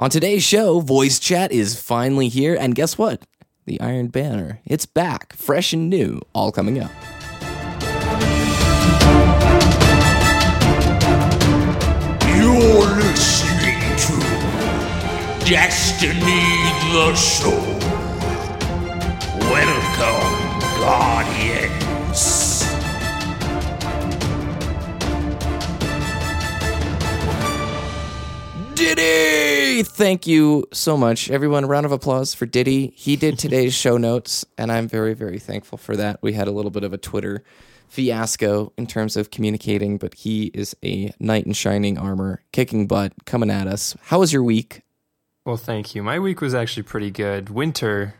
On today's show, voice chat is finally here, and guess what? The Iron Banner. It's back, fresh and new, all coming up. You're listening to Destiny the Show. Welcome, Guardians. Diddy! Thank you so much, everyone. A round of applause for Diddy. He did today's show notes, and I'm very, very thankful for that. We had a little bit of a Twitter fiasco in terms of communicating, but he is a knight in shining armor, kicking butt, coming at us. How was your week? Well, thank you. My week was actually pretty good. Winter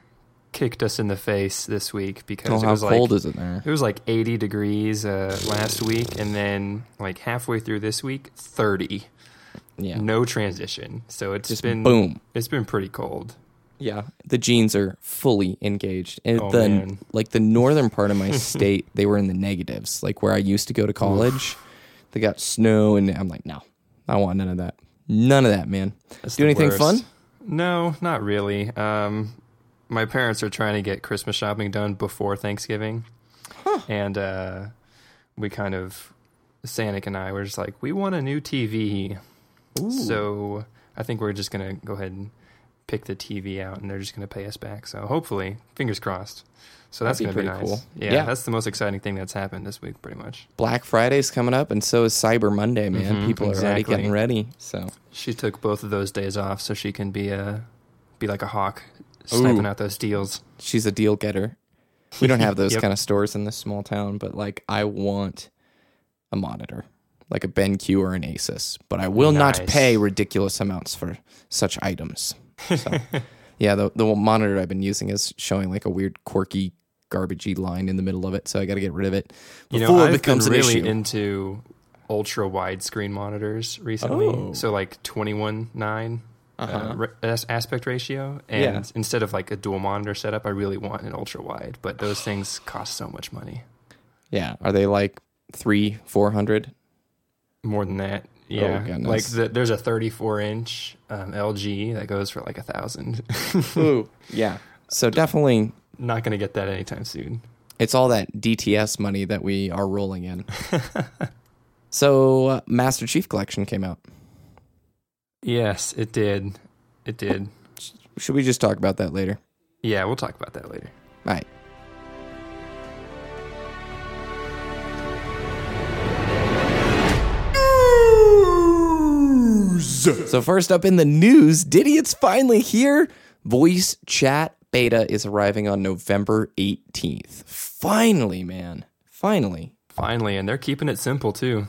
kicked us in the face this week because Oh, it how was cold like is it there? it was like 80 degrees uh, last week, and then like halfway through this week, 30. Yeah. No transition. So it's Just been boom. It's been pretty cold. Yeah, the jeans are fully engaged. And Oh, the man. like the northern part of my state, they were in the negatives. Like where I used to go to college, they got snow, and I'm like, no, I want none of that. None of that, man. That's Do anything worst. fun? No, not really. Um, my parents are trying to get Christmas shopping done before Thanksgiving, and uh, we kind of Sanic and I were just like, we want a new TV. So I think we're just gonna go ahead and pick the TV out, and they're just gonna pay us back. So hopefully, fingers crossed. So that's be gonna be, pretty nice. cool. Yeah, Yeah. that's the most exciting thing that's happened this week, pretty much. Black Friday's coming up, and so is Cyber Monday, man. Mhm, People are already getting ready. So She took both of those days off so she can be a be like a hawk, sniping Ooh. out those deals. she's a deal getter. We don't have those Yep. kind of stores in this small town, but like I want a monitor, like a BenQ or an Asus, but I will not pay ridiculous amounts for such items. So, yeah, the the monitor I've been using is showing like a weird quirky garbagey line in the middle of it, so I got to get rid of it You before know, it I've becomes been an really issue. into ultra wide screen monitors recently. Oh. So like 21 9 Uh-huh. uh, re- aspect ratio. And Yeah. instead of like a dual monitor setup, I really want an ultra wide. But those things cost so much money. yeah, are they like three, four hundred? More than that. Yeah. goodness. like the, there's a 34 inch um, LG that goes for like a thousand. Ooh, yeah. So definitely, Not going to get that anytime soon. it's all that DTS money that we are rolling in. so uh, Master Chief Collection came out. Yes, it did. It did. Should we just talk about that later? Yeah, we'll talk about that later. All right. So first up in the news, Diddy, it's finally here. Voice chat beta is arriving on November 18th. Finally, man. Finally. Finally, and they're keeping it simple too.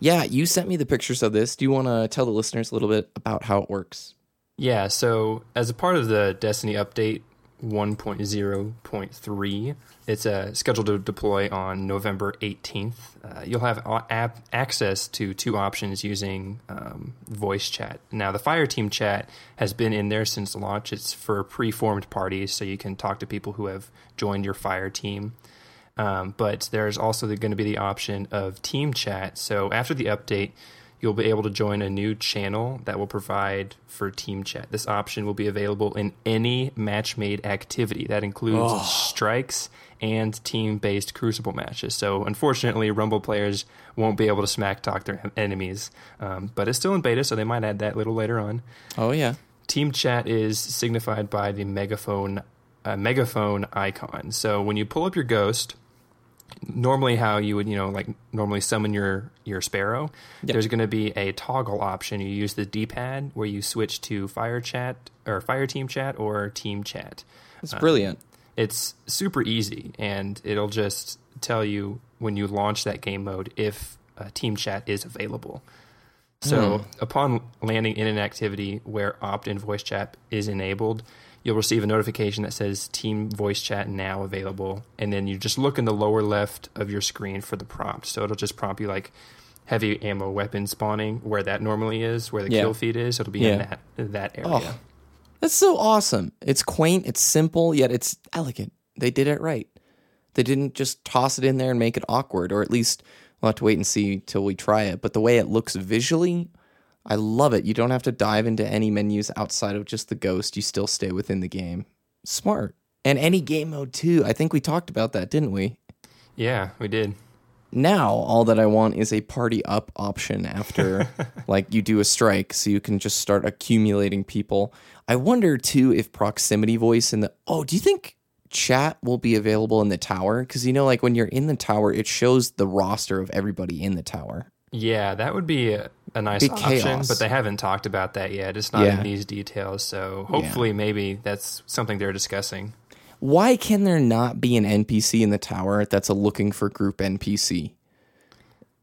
Yeah, you sent me the pictures of this. Do you want to tell the listeners a little bit about how it works? Yeah, so as a part of the Destiny update 1.0.3, it's uh, scheduled to deploy on November 18th. Uh, you'll have app access to two options using um, voice chat. Now, the Fire Team chat has been in there since launch. It's for pre-formed parties, so you can talk to people who have joined your Fire Team. Um, but there's also going to be the option of team chat. So after the update, you'll be able to join a new channel that will provide for team chat. This option will be available in any match made activity. That includes strikes and team based crucible matches. So unfortunately, Rumble players won't be able to smack talk their enemies. Um, but it's still in beta, so they might add that a little later on. Oh, yeah. Team chat is signified by the megaphone uh, megaphone icon. So when you pull up your ghost, normally how you would you know like normally summon your your sparrow, there's going to be a toggle option. You use the D-pad where you switch to fire chat or fire team chat or team chat. It's brilliant. It's super easy, and it'll just tell you when you launch that game mode if uh, team chat is available. So upon landing in an activity where opt-in voice chat is enabled, you'll receive a notification that says team voice chat now available, and then you just look in the lower left of your screen for the prompt. So it'll just prompt you like heavy ammo weapon spawning where that normally is, where the Yeah. kill feed is. It'll be Yeah. in that that area. Oh, that's so awesome. It's quaint, it's simple, yet it's elegant. They did it right. They didn't just toss it in there and make it awkward, or at least we'll have to wait and see till we try it. But the way it looks visually, I love it. You don't have to dive into any menus outside of just the ghost. You still stay within the game. Smart. And any game mode too. I think we talked about that, didn't we? Yeah, we did. Now all that I want is a party up option after like you do a strike so you can just start accumulating people. I wonder too if proximity voice in the Oh, do you think chat will be available in the tower cuz you know like when you're in the tower it shows the roster of everybody in the tower. Yeah, that would be a, a nice Big option, chaos. but they haven't talked about that yet. It's not Yeah. in these details, so hopefully, maybe that's something they're discussing. Why can there not be an NPC in the tower that's a looking for group NPC?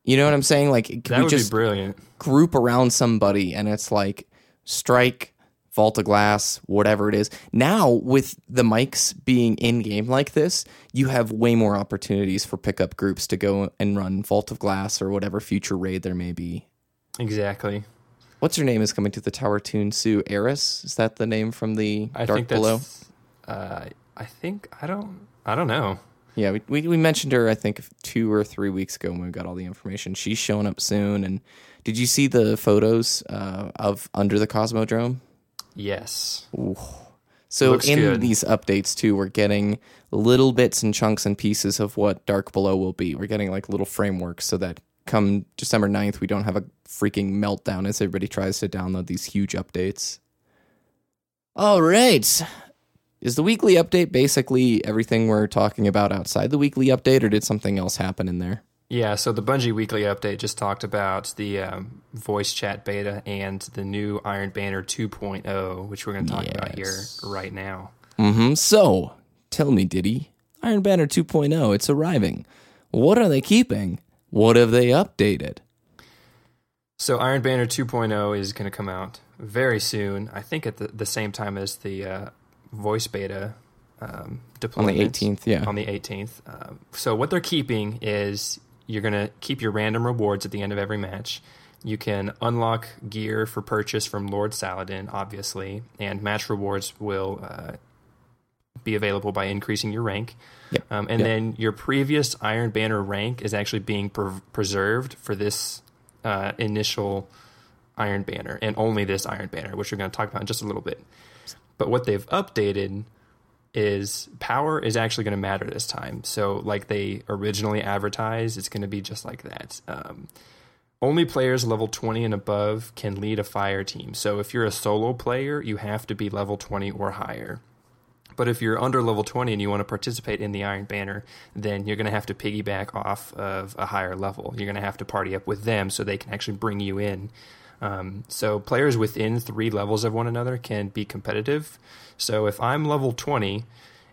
You know what I'm saying? Like, can That we would just be brilliant. group around somebody and it's like strike, vault of glass, whatever it is. Now, with the mics being in game like this, you have way more opportunities for pickup groups to go and run vault of glass or whatever future raid there may be. Exactly. What's her name is coming to the tower tune? Sue Eris? Is that the name from the I Dark think Below? Uh, I think I don't. I don't know. Yeah, we, we we mentioned her I think two or three weeks ago when we got all the information. She's showing up soon. And did you see the photos uh, of under the Cosmodrome? Yes. So Looks in good. these updates too, we're getting little bits and chunks and pieces of what Dark Below will be. We're getting like little frameworks so that come December 9th, we don't have a freaking meltdown as everybody tries to download these huge updates. All right. Is the weekly update basically everything we're talking about outside the weekly update, or did something else happen in there? Yeah. So the Bungie Weekly update just talked about the um, voice chat beta and the new Iron Banner 2.0, which we're going to talk about here right now. Mm-hmm. So, tell me, Diddy, Iron Banner 2.0, it's arriving. What are they keeping? What have they updated? So Iron Banner 2.0 is going to come out very soon. I think at the, the same time as the uh, voice beta um, On deployment. the 18th, yeah. On the 18th. Um, so what they're keeping is you're going to keep your random rewards at the end of every match. You can unlock gear for purchase from Lord Saladin, obviously, and match rewards will uh, be available by increasing your rank. Yep. Um, and Yep. then your previous Iron Banner rank is actually being pre- preserved for this uh, initial Iron Banner and only this Iron Banner, which we're going to talk about in just a little bit. But what they've updated is power is actually going to matter this time. So, like they originally advertised, it's going to be just like that. Um, only players level 20 and above can lead a fire team. So, if you're a solo player, you have to be level 20 or higher. But if you're under level 20 and you want to participate in the Iron Banner, then you're going to have to piggyback off of a higher level. You're going to have to party up with them so they can actually bring you in. Um, so players within three levels of one another can be competitive. So if I'm level 20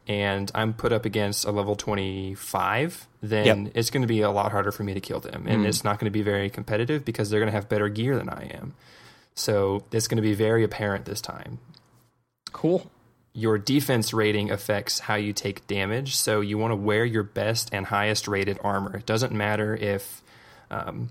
and I'm put up against a level 25, then Yep. it's going to be a lot harder for me to kill them. And it's not going to be very competitive because they're going to have better gear than I am. So it's going to be very apparent this time Cool. Your defense rating affects how you take damage. So you want to wear your best and highest rated armor. It doesn't matter if um,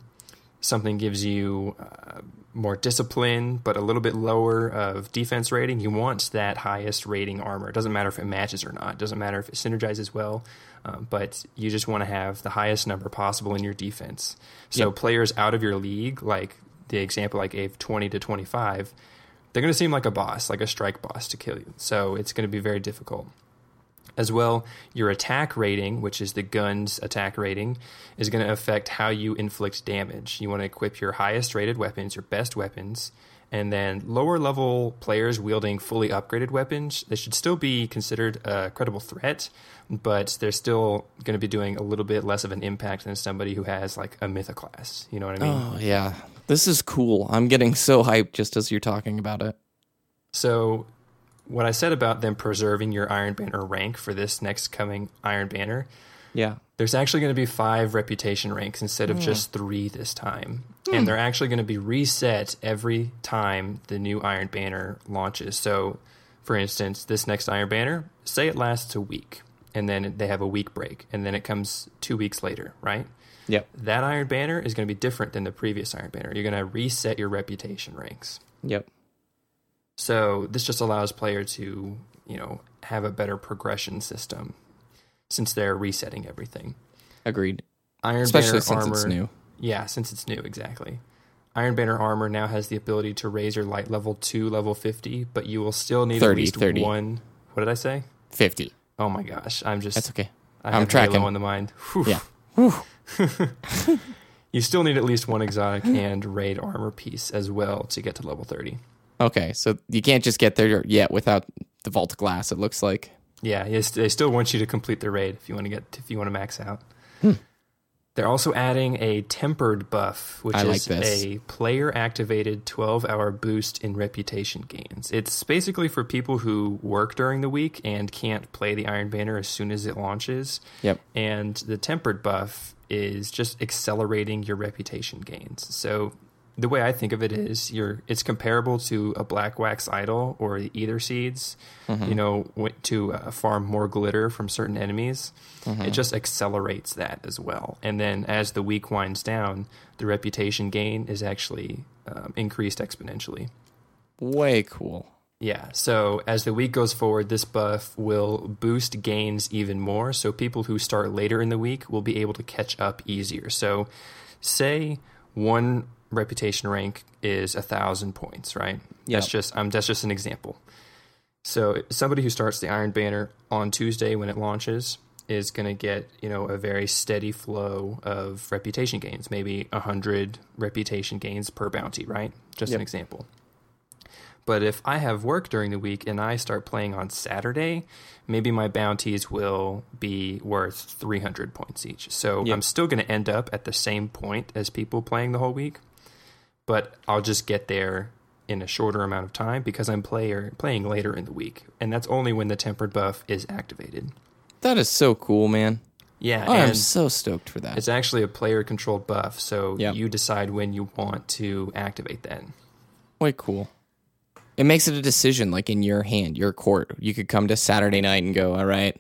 something gives you uh, more discipline, but a little bit lower of defense rating. You want that highest rating armor. It doesn't matter if it matches or not. It doesn't matter if it synergizes well. Um, but you just want to have the highest number possible in your defense. So Yep. players out of your league, like the example I gave, twenty to twenty-five, they're going to seem like a boss, like a strike boss to kill you. So it's going to be very difficult. As well, your attack rating, which is the gun's attack rating, is going to affect how you inflict damage. You want to equip your highest rated weapons, your best weapons, and then lower level players wielding fully upgraded weapons, they should still be considered a credible threat, but they're still going to be doing a little bit less of an impact than somebody who has like a mythic class. You know what I mean? Oh, yeah. This is cool. I'm getting so hyped just as you're talking about it. So, what I said about them preserving your Iron Banner rank for this next coming Iron Banner, Yeah. there's actually going to be five reputation ranks instead of just three this time. And hmm. they're actually going to be reset every time the new Iron Banner launches. So, for instance, this next Iron Banner, say it lasts a week, and then they have a week break, and then it comes two weeks later, right? Yep. That Iron Banner is going to be different than the previous Iron Banner. You're going to reset your reputation ranks. Yep. So this just allows player to, you know, have a better progression system since they're resetting everything. Agreed. Iron Especially Banner since armor, it's new. Yeah, since it's new, exactly. Iron Banner armor now has the ability to raise your light level to level 50, but you will still need 30, at least 30. one. What did I say? 50. Oh my gosh, I'm just. That's okay. I I'm tracking. Halo on the mind. Whew. Yeah. You still need at least one exotic and raid armor piece as well to get to level 30. Okay, so you can't just get there yet without the vault glass. It looks like. Yeah, they still want you to complete the raid if you want to get if you want to max out. Hmm. They're also adding a tempered buff, which I is this. a player activated 12 hour boost in reputation gains. It's basically for people who work during the week and can't play the Iron Banner as soon as it launches. Yep. And the tempered buff is just accelerating your reputation gains. So the way I think of it is you're it's comparable to a black wax idol or the ether seeds, you know, to uh, farm more glimmer from certain enemies. It just accelerates that as well. And then as the week winds down, the reputation gain is actually um, increased exponentially. Way cool. Yeah, so as the week goes forward, this buff will boost gains even more. So people who start later in the week will be able to catch up easier. So, say one reputation rank is a thousand points, right? That's just um, that's just an example. So somebody who starts the Iron Banner on Tuesday when it launches is going to get you know a very steady flow of reputation gains, maybe a hundred reputation gains per bounty, right? Just an example. But if I have work during the week and I start playing on Saturday, maybe my bounties will be worth 300 points each. So Yep. I'm still going to end up at the same point as people playing the whole week, but I'll just get there in a shorter amount of time because I'm player playing later in the week, and that's only when the tempered buff is activated. That is so cool, man. Yeah, I am so stoked for that. it's actually a player controlled buff, so Yep. you decide when you want to activate that. Way cool. It makes it a decision, like in your hand, your court. You could come to Saturday night and go, all right.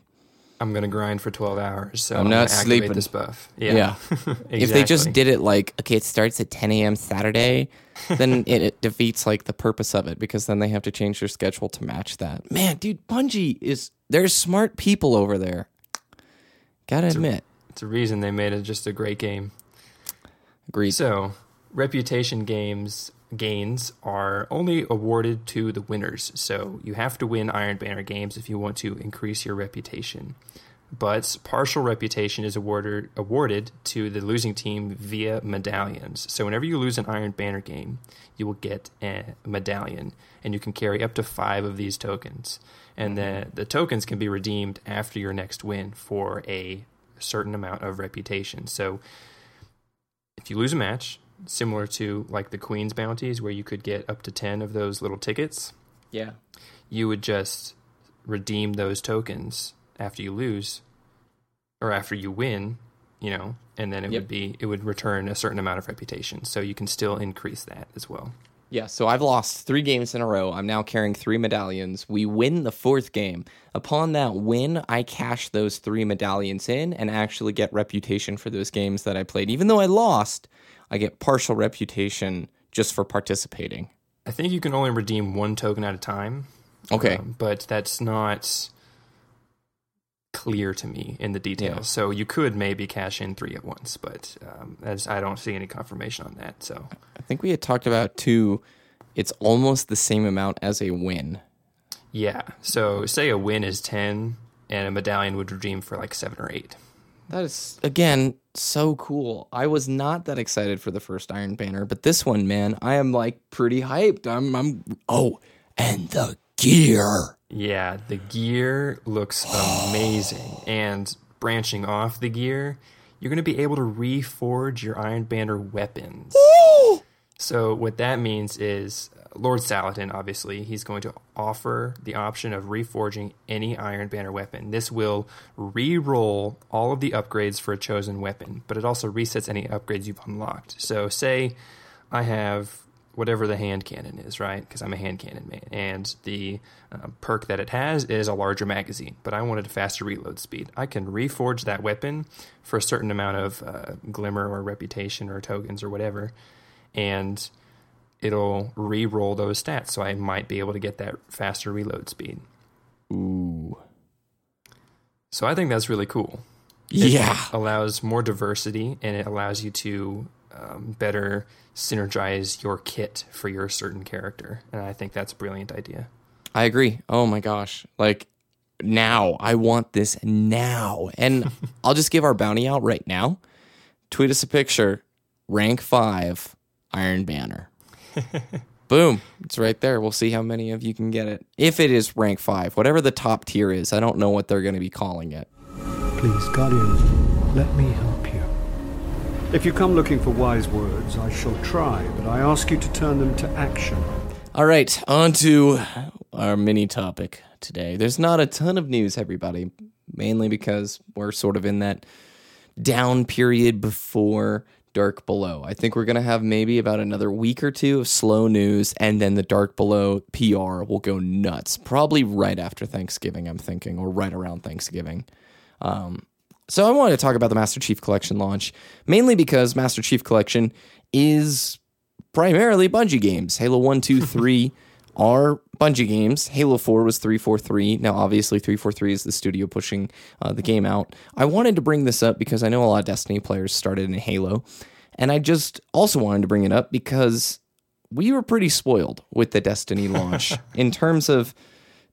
I'm gonna grind for 12 hours, so I'm I'm, not sleeping. this buff. Yeah. Yeah, If they just did it like, okay, it starts at 10 a.m. Saturday, then it, it defeats like the purpose of it because then they have to change their schedule to match that. Man, dude, Bungie is, there's smart people over there. Gotta admit. It's a reason they made it just a great game. Agreed. So, reputation games gains are only awarded to the winners. So, you have to win Iron Banner games if you want to increase your reputation. But partial reputation is awarded awarded to the losing team via medallions. So, whenever you lose an Iron Banner game, you will get a medallion, and you can carry up to five of these tokens. And the the tokens can be redeemed after your next win for a certain amount of reputation. So, if you lose a match, similar to like the Queen's bounties, where you could get up to 10 of those little tickets, yeah. you would just redeem those tokens after you lose or after you win, you know, and then it Yep. would be, it would return a certain amount of reputation. So you can still increase that as well. Yeah, so I've lost three games in a row. I'm now carrying three medallions. We win the fourth game. Upon that win, I cash those three medallions in and actually get reputation for those games that I played. Even though I lost, I get partial reputation just for participating. I think you can only redeem one token at a time. Okay. um, but that's not clear to me in the details. Yeah. So you could maybe cash in three at once, but um, as I don't see any confirmation on that. So I think we had talked about two. It's almost the same amount as a win. yeah, so say a win is ten, and a medallion would redeem for like seven or eight. That is again so cool. I was not that excited for the first Iron Banner, but this one, man, I am like pretty hyped. I'm I'm oh, and the gear. Yeah, the gear looks amazing, and branching off the gear, you're going to be able to reforge your Iron Banner weapons. So what that means is uh, Lord Saladin, obviously, he's going to offer the option of reforging any Iron Banner weapon. This will re-roll all of the upgrades for a chosen weapon, but it also resets any upgrades you've unlocked. So say I have whatever the hand cannon is, right? Because I'm a hand cannon man, and the uh, perk that it has is a larger magazine. But I wanted a faster reload speed. I can reforge that weapon for a certain amount of uh, glimmer or reputation or tokens or whatever, and it'll re-roll those stats. So I might be able to get that faster reload speed. Ooh. So I think that's really cool. Yeah. allows more diversity and it allows you to um, better synergize your kit for your certain character. And I think that's a brilliant idea. I agree. Oh my gosh. Like now, I want this now. And I'll just give our bounty out right now. Tweet us a picture, rank five, Iron Banner. Boom. It's right there. We'll see how many of you can get it. If it is rank five, whatever the top tier is, I don't know what they're going to be calling it. Please, Guardian, let me help you. If you come looking for wise words, I shall try, but I ask you to turn them to action. All right, on to our mini topic today. There's not a ton of news, everybody, mainly because we're sort of in that down period before Dark Below. I think we're going to have maybe about another week or two of slow news, and then the Dark Below PR will go nuts. Probably right after Thanksgiving, I'm thinking, or right around Thanksgiving. Um, so I wanted to talk about the Master Chief Collection launch, mainly because Master Chief Collection is primarily Bungie games. Halo 1, 2, 3 are Bungie games. Halo 4 was 343. Now, obviously, 343 is the studio pushing uh, the game out. I wanted to bring this up because I know a lot of Destiny players started in Halo. And I just also wanted to bring it up because we were pretty spoiled with the Destiny launch in terms of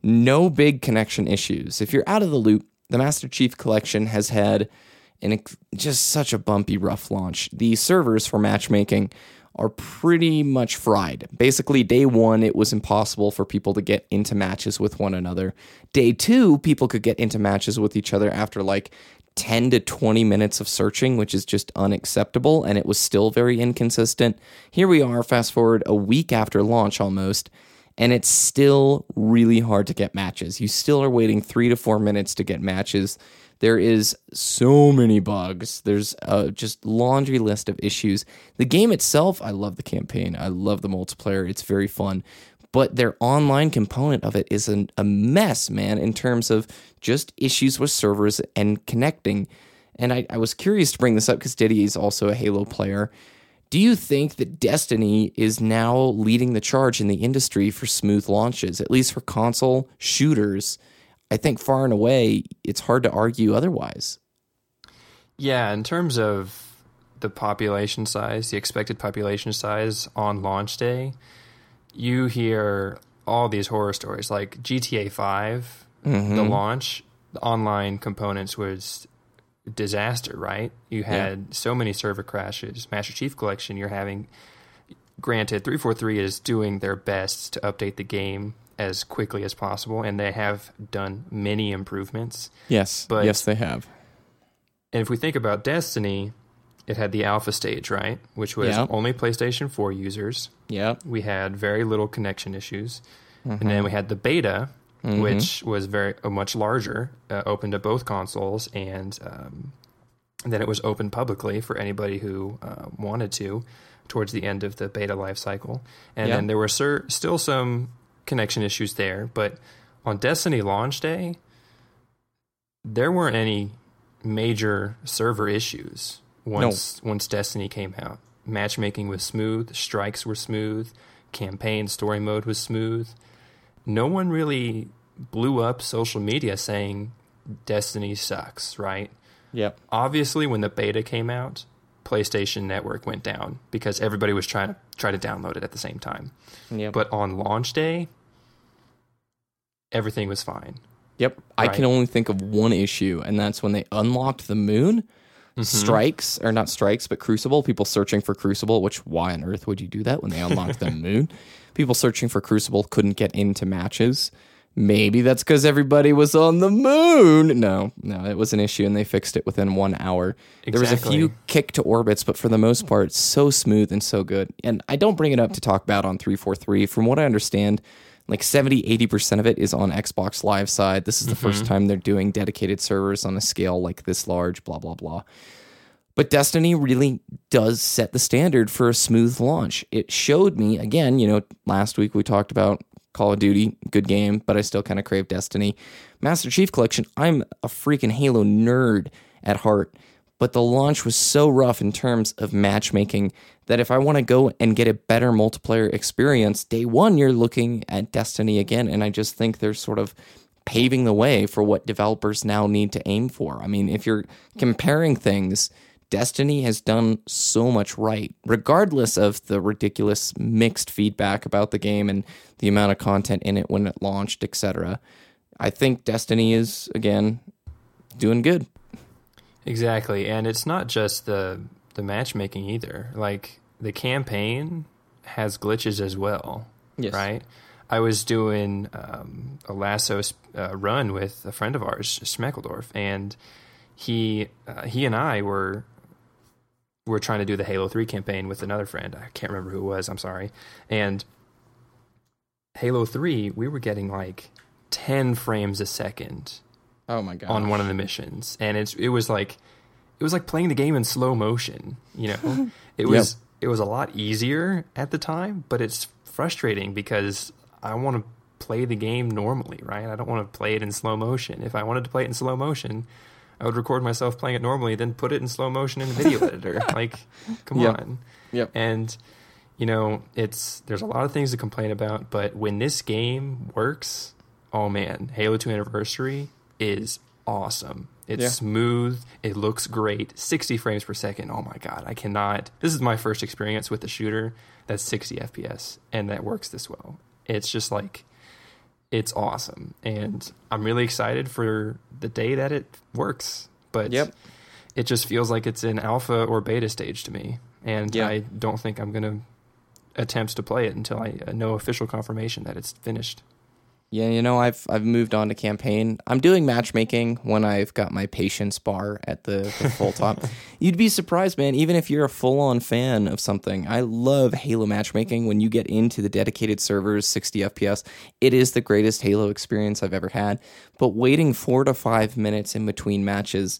no big connection issues. If you're out of the loop, the Master Chief Collection has had an just such a bumpy, rough launch. The servers for matchmaking are pretty much fried. Basically, day one, it was impossible for people to get into matches with one another. Day two, people could get into matches with each other after like 10 to 20 minutes of searching, which is just unacceptable, and it was still very inconsistent. Here we are, fast forward a week after launch almost, and it's still really hard to get matches. You still are waiting three to four minutes to get matches. There is so many bugs. There's a just laundry list of issues. The game itself, I love the campaign. I love the multiplayer. It's very fun. But their online component of it is an, a mess, man, in terms of just issues with servers and connecting. And I, I was curious to bring this up because Diddy is also a Halo player. Do you think that Destiny is now leading the charge in the industry for smooth launches, at least for console shooters? I think far and away, it's hard to argue otherwise. Yeah, in terms of the population size, the expected population size on launch day, you hear all these horror stories like GTA 5, the mm-hmm. launch, the online components was disaster, right? You had so many server crashes. Master Chief Collection, you're having granted 343 is doing their best to update the game as quickly as possible and they have done many improvements. Yes, But- yes, they have. And if we think about Destiny, it had the alpha stage, right? Which was Yeah. only PlayStation 4 users. Yep. We had very little connection issues. And Mm-hmm. then we had the beta, which was very uh, much larger, uh, open to both consoles, and um, then it was open publicly for anybody who uh, wanted to towards the end of the beta life cycle. And Yeah. then there were cer- still some connection issues there, but on Destiny launch day, there weren't any major server issues once once Destiny came out. Matchmaking was smooth, strikes were smooth, campaign story mode was smooth. No one really blew up social media saying Destiny sucks, right? Yep. Obviously when the beta came out, PlayStation Network went down because everybody was trying to try to download it at the same time. Yep. But on launch day, everything was fine. Yep. I can only think of one issue, and that's when they unlocked the moon. Mm-hmm. Strikes, or not strikes, but Crucible. People searching for Crucible, which why on earth would you do that when they unlocked the moon? People searching for Crucible couldn't get into matches. Maybe that's because everybody was on the moon. No, no, it was an issue, and they fixed it within one hour. There was a few kick to orbits, but for the most part, so smooth and so good. And I don't bring it up to talk about on 343. From what I understand, like 70, 80% of it is on Xbox Live side. This is the first mm-hmm. time they're doing dedicated servers on a scale like this large, blah, blah, blah. But Destiny really does set the standard for a smooth launch. It showed me, again, you know, last week we talked about Call of Duty, good game, but I still kind of crave Destiny. Master Chief Collection, I'm a freaking Halo nerd at heart, but the launch was so rough in terms of matchmaking that if I want to go and get a better multiplayer experience, day one, you're looking at Destiny again. And I just think they're sort of paving the way for what developers now need to aim for. I mean, if you're comparing things, Destiny has done so much right, regardless of the ridiculous mixed feedback about the game and the amount of content in it when it launched, etc. I think Destiny is again doing good. Exactly, and it's not just the the matchmaking either. Like the campaign has glitches as well, Yes. right? I was doing um, a LASO uh, run with a friend of ours, Schmeckledorf, and he uh, he and I were were trying to do the Halo Three campaign with another friend. I can't remember who it was. I'm sorry. And Halo Three, we were getting like ten frames a second Oh my god. on one of the missions, and it's it was like it was like playing the game in slow motion. You know, it was it was a lot easier at the time, but it's frustrating because I want to play the game normally, right? I don't want to play it in slow motion. If I wanted to play it in slow motion, I would record myself playing it normally, then put it in slow motion in the video editor. Like, come Yep. on. Yep. And you know, it's there's a lot of things to complain about, but when this game works, oh man, Halo 2 Anniversary is awesome. It's Yeah. smooth, it looks great, 60 frames per second. Oh my god, I cannot. This is my first experience with the shooter that's 60 FPS and that works this well. It's just like it's awesome and I'm really excited for the day that it works. But Yep. it just feels like it's in alpha or beta stage to me, and Yeah. I don't think I'm gonna attempt to play it until I uh, know official confirmation that it's finished. Yeah, you know, I've I've moved on to campaign. I'm doing matchmaking when I've got my patience bar at the, the full top. You'd be surprised, man. Even if you're a full on fan of something, I love Halo matchmaking. When you get into the dedicated servers, 60 FPS, it is the greatest Halo experience I've ever had. But waiting four to five minutes in between matches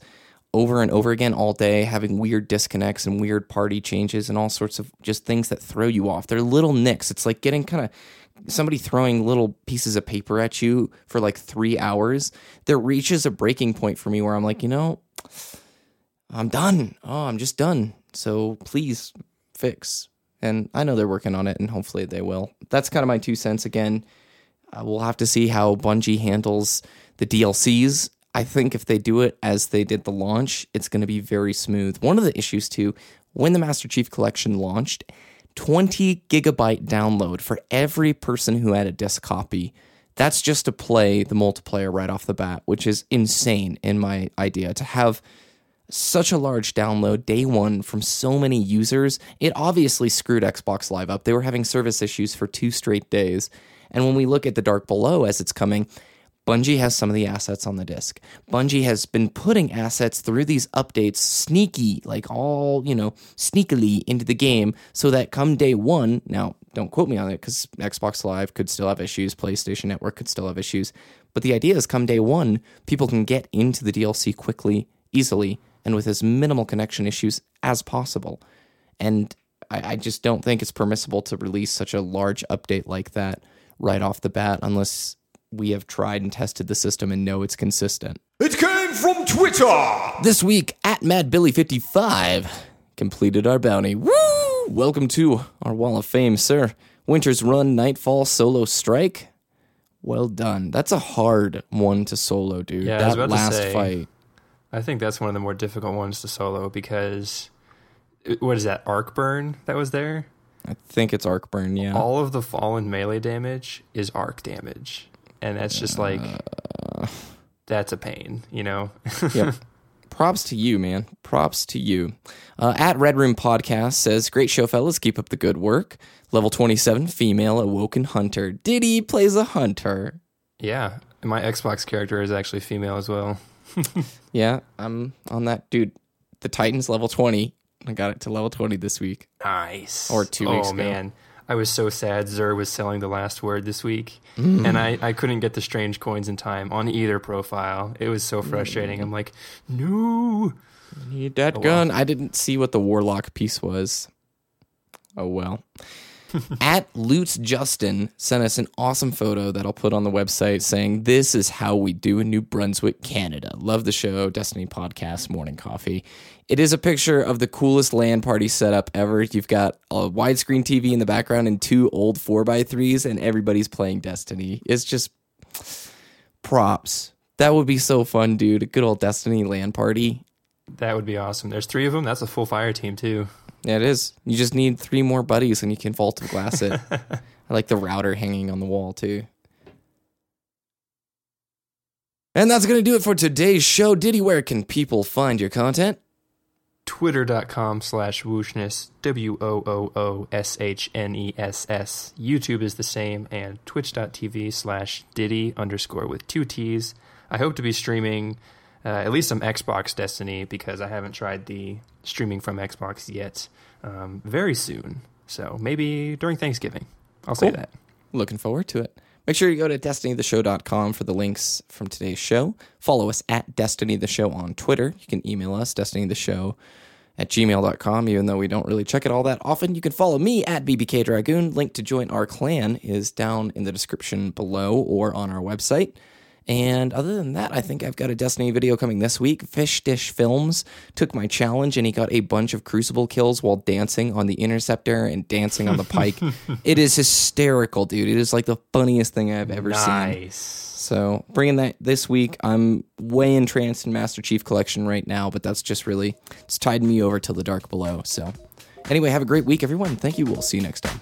over and over again all day, having weird disconnects and weird party changes and all sorts of just things that throw you off. They're little nicks. It's like getting kind of somebody throwing little pieces of paper at you for like three hours. There reaches a breaking point for me where I'm like, you know, I'm done. Oh, I'm just done. So please fix. And I know they're working on it, and hopefully they will. That's kind of my two cents. Again, uh, we'll have to see how Bungie handles the DLCs. I think if they do it as they did the launch, it's going to be very smooth. One of the issues, too, when the Master Chief Collection launched, 20 gigabyte download for every person who had a disc copy. That's just to play the multiplayer right off the bat, which is insane in my idea. To have such a large download day one from so many users, it obviously screwed Xbox Live up. They were having service issues for two straight days. And when we look at The Dark Below as it's coming, Bungie has some of the assets on the disc. Bungie has been putting assets through these updates sneaky, like all, you know, sneakily into the game so that come day one, now don't quote me on it because Xbox Live could still have issues, PlayStation Network could still have issues. But the idea is come day one, people can get into the DLC quickly, easily, and with as minimal connection issues as possible. And I, I just don't think it's permissible to release such a large update like that right off the bat unless we have tried and tested the system and know it's consistent. It came from Twitter! This week at MadBilly55 completed our bounty. Woo! Welcome to our Wall of Fame, sir. Winter's Run Nightfall Solo Strike. Well done. That's a hard one to solo, dude. Yeah, I was that about to last say- fight. I think that's one of the more difficult ones to solo because uh, what is that arc burn that was there? I think it's arc burn, yeah. All of the fallen melee damage is arc damage, and that's just like that's a pain, you know. yep. Props to you, man. Props to you. Uh, at Red Room Podcast says, Great show, fellas. Keep up the good work. Level 27, female, awoken hunter. Diddy plays a hunter. yeah, my Xbox character is actually female as well. Yeah, I'm on that. Dude, the Titan's level 20. I got it to level 20 this week. Nice. Or two oh, weeks ago. man. I was so sad Xur was selling the last word this week, mm. and I, I couldn't get the strange coins in time on either profile. It was so frustrating. Mm. I'm like, no. Need that oh, well. gun. I didn't see what the Warlock piece was. Oh well. At Loots Justin sent us an awesome photo that I'll put on the website saying, This is how we do in New Brunswick, Canada. Love the show, Destiny Podcast, Morning Coffee. It is a picture of the coolest LAN party setup ever. You've got a widescreen TV in the background and two old 4x3s, and everybody's playing Destiny. It's just props. That would be so fun, dude. A good old Destiny LAN party. That would be awesome. There's three of them. That's a full fire team too. Yeah, it is. You just need three more buddies and you can vault of glass it. I like the router hanging on the wall too. And that's going to do it for today's show. Diddy, where can people find your content? Twitter.com slash wooshness, W O O O S H N E S S. YouTube is the same, and twitch.tv slash Diddy underscore with two T's. I hope to be streaming uh, at least some Xbox Destiny because I haven't tried the streaming from Xbox yet um, very soon. So maybe during Thanksgiving. I'll say that. Looking forward to it. Make sure you go to destinytheshow.com for the links from today's show. Follow us at Destiny the Show on Twitter. You can email us, destinytheshow at gmail.com, even though we don't really check it all that often. You can follow me at BBK Dragoon. Link to join our clan is down in the description below or on our website. And other than that, I think I've got a Destiny video coming this week. Fish Dish Films took my challenge and he got a bunch of Crucible kills while dancing on the Interceptor and dancing on the Pike. it is hysterical, dude. It is like the funniest thing I've ever seen. Nice. So bringing that this week, I'm way entranced in Master Chief Collection right now, but that's just really it's tied me over to the dark below. So anyway, have a great week, everyone. Thank you. We'll see you next time.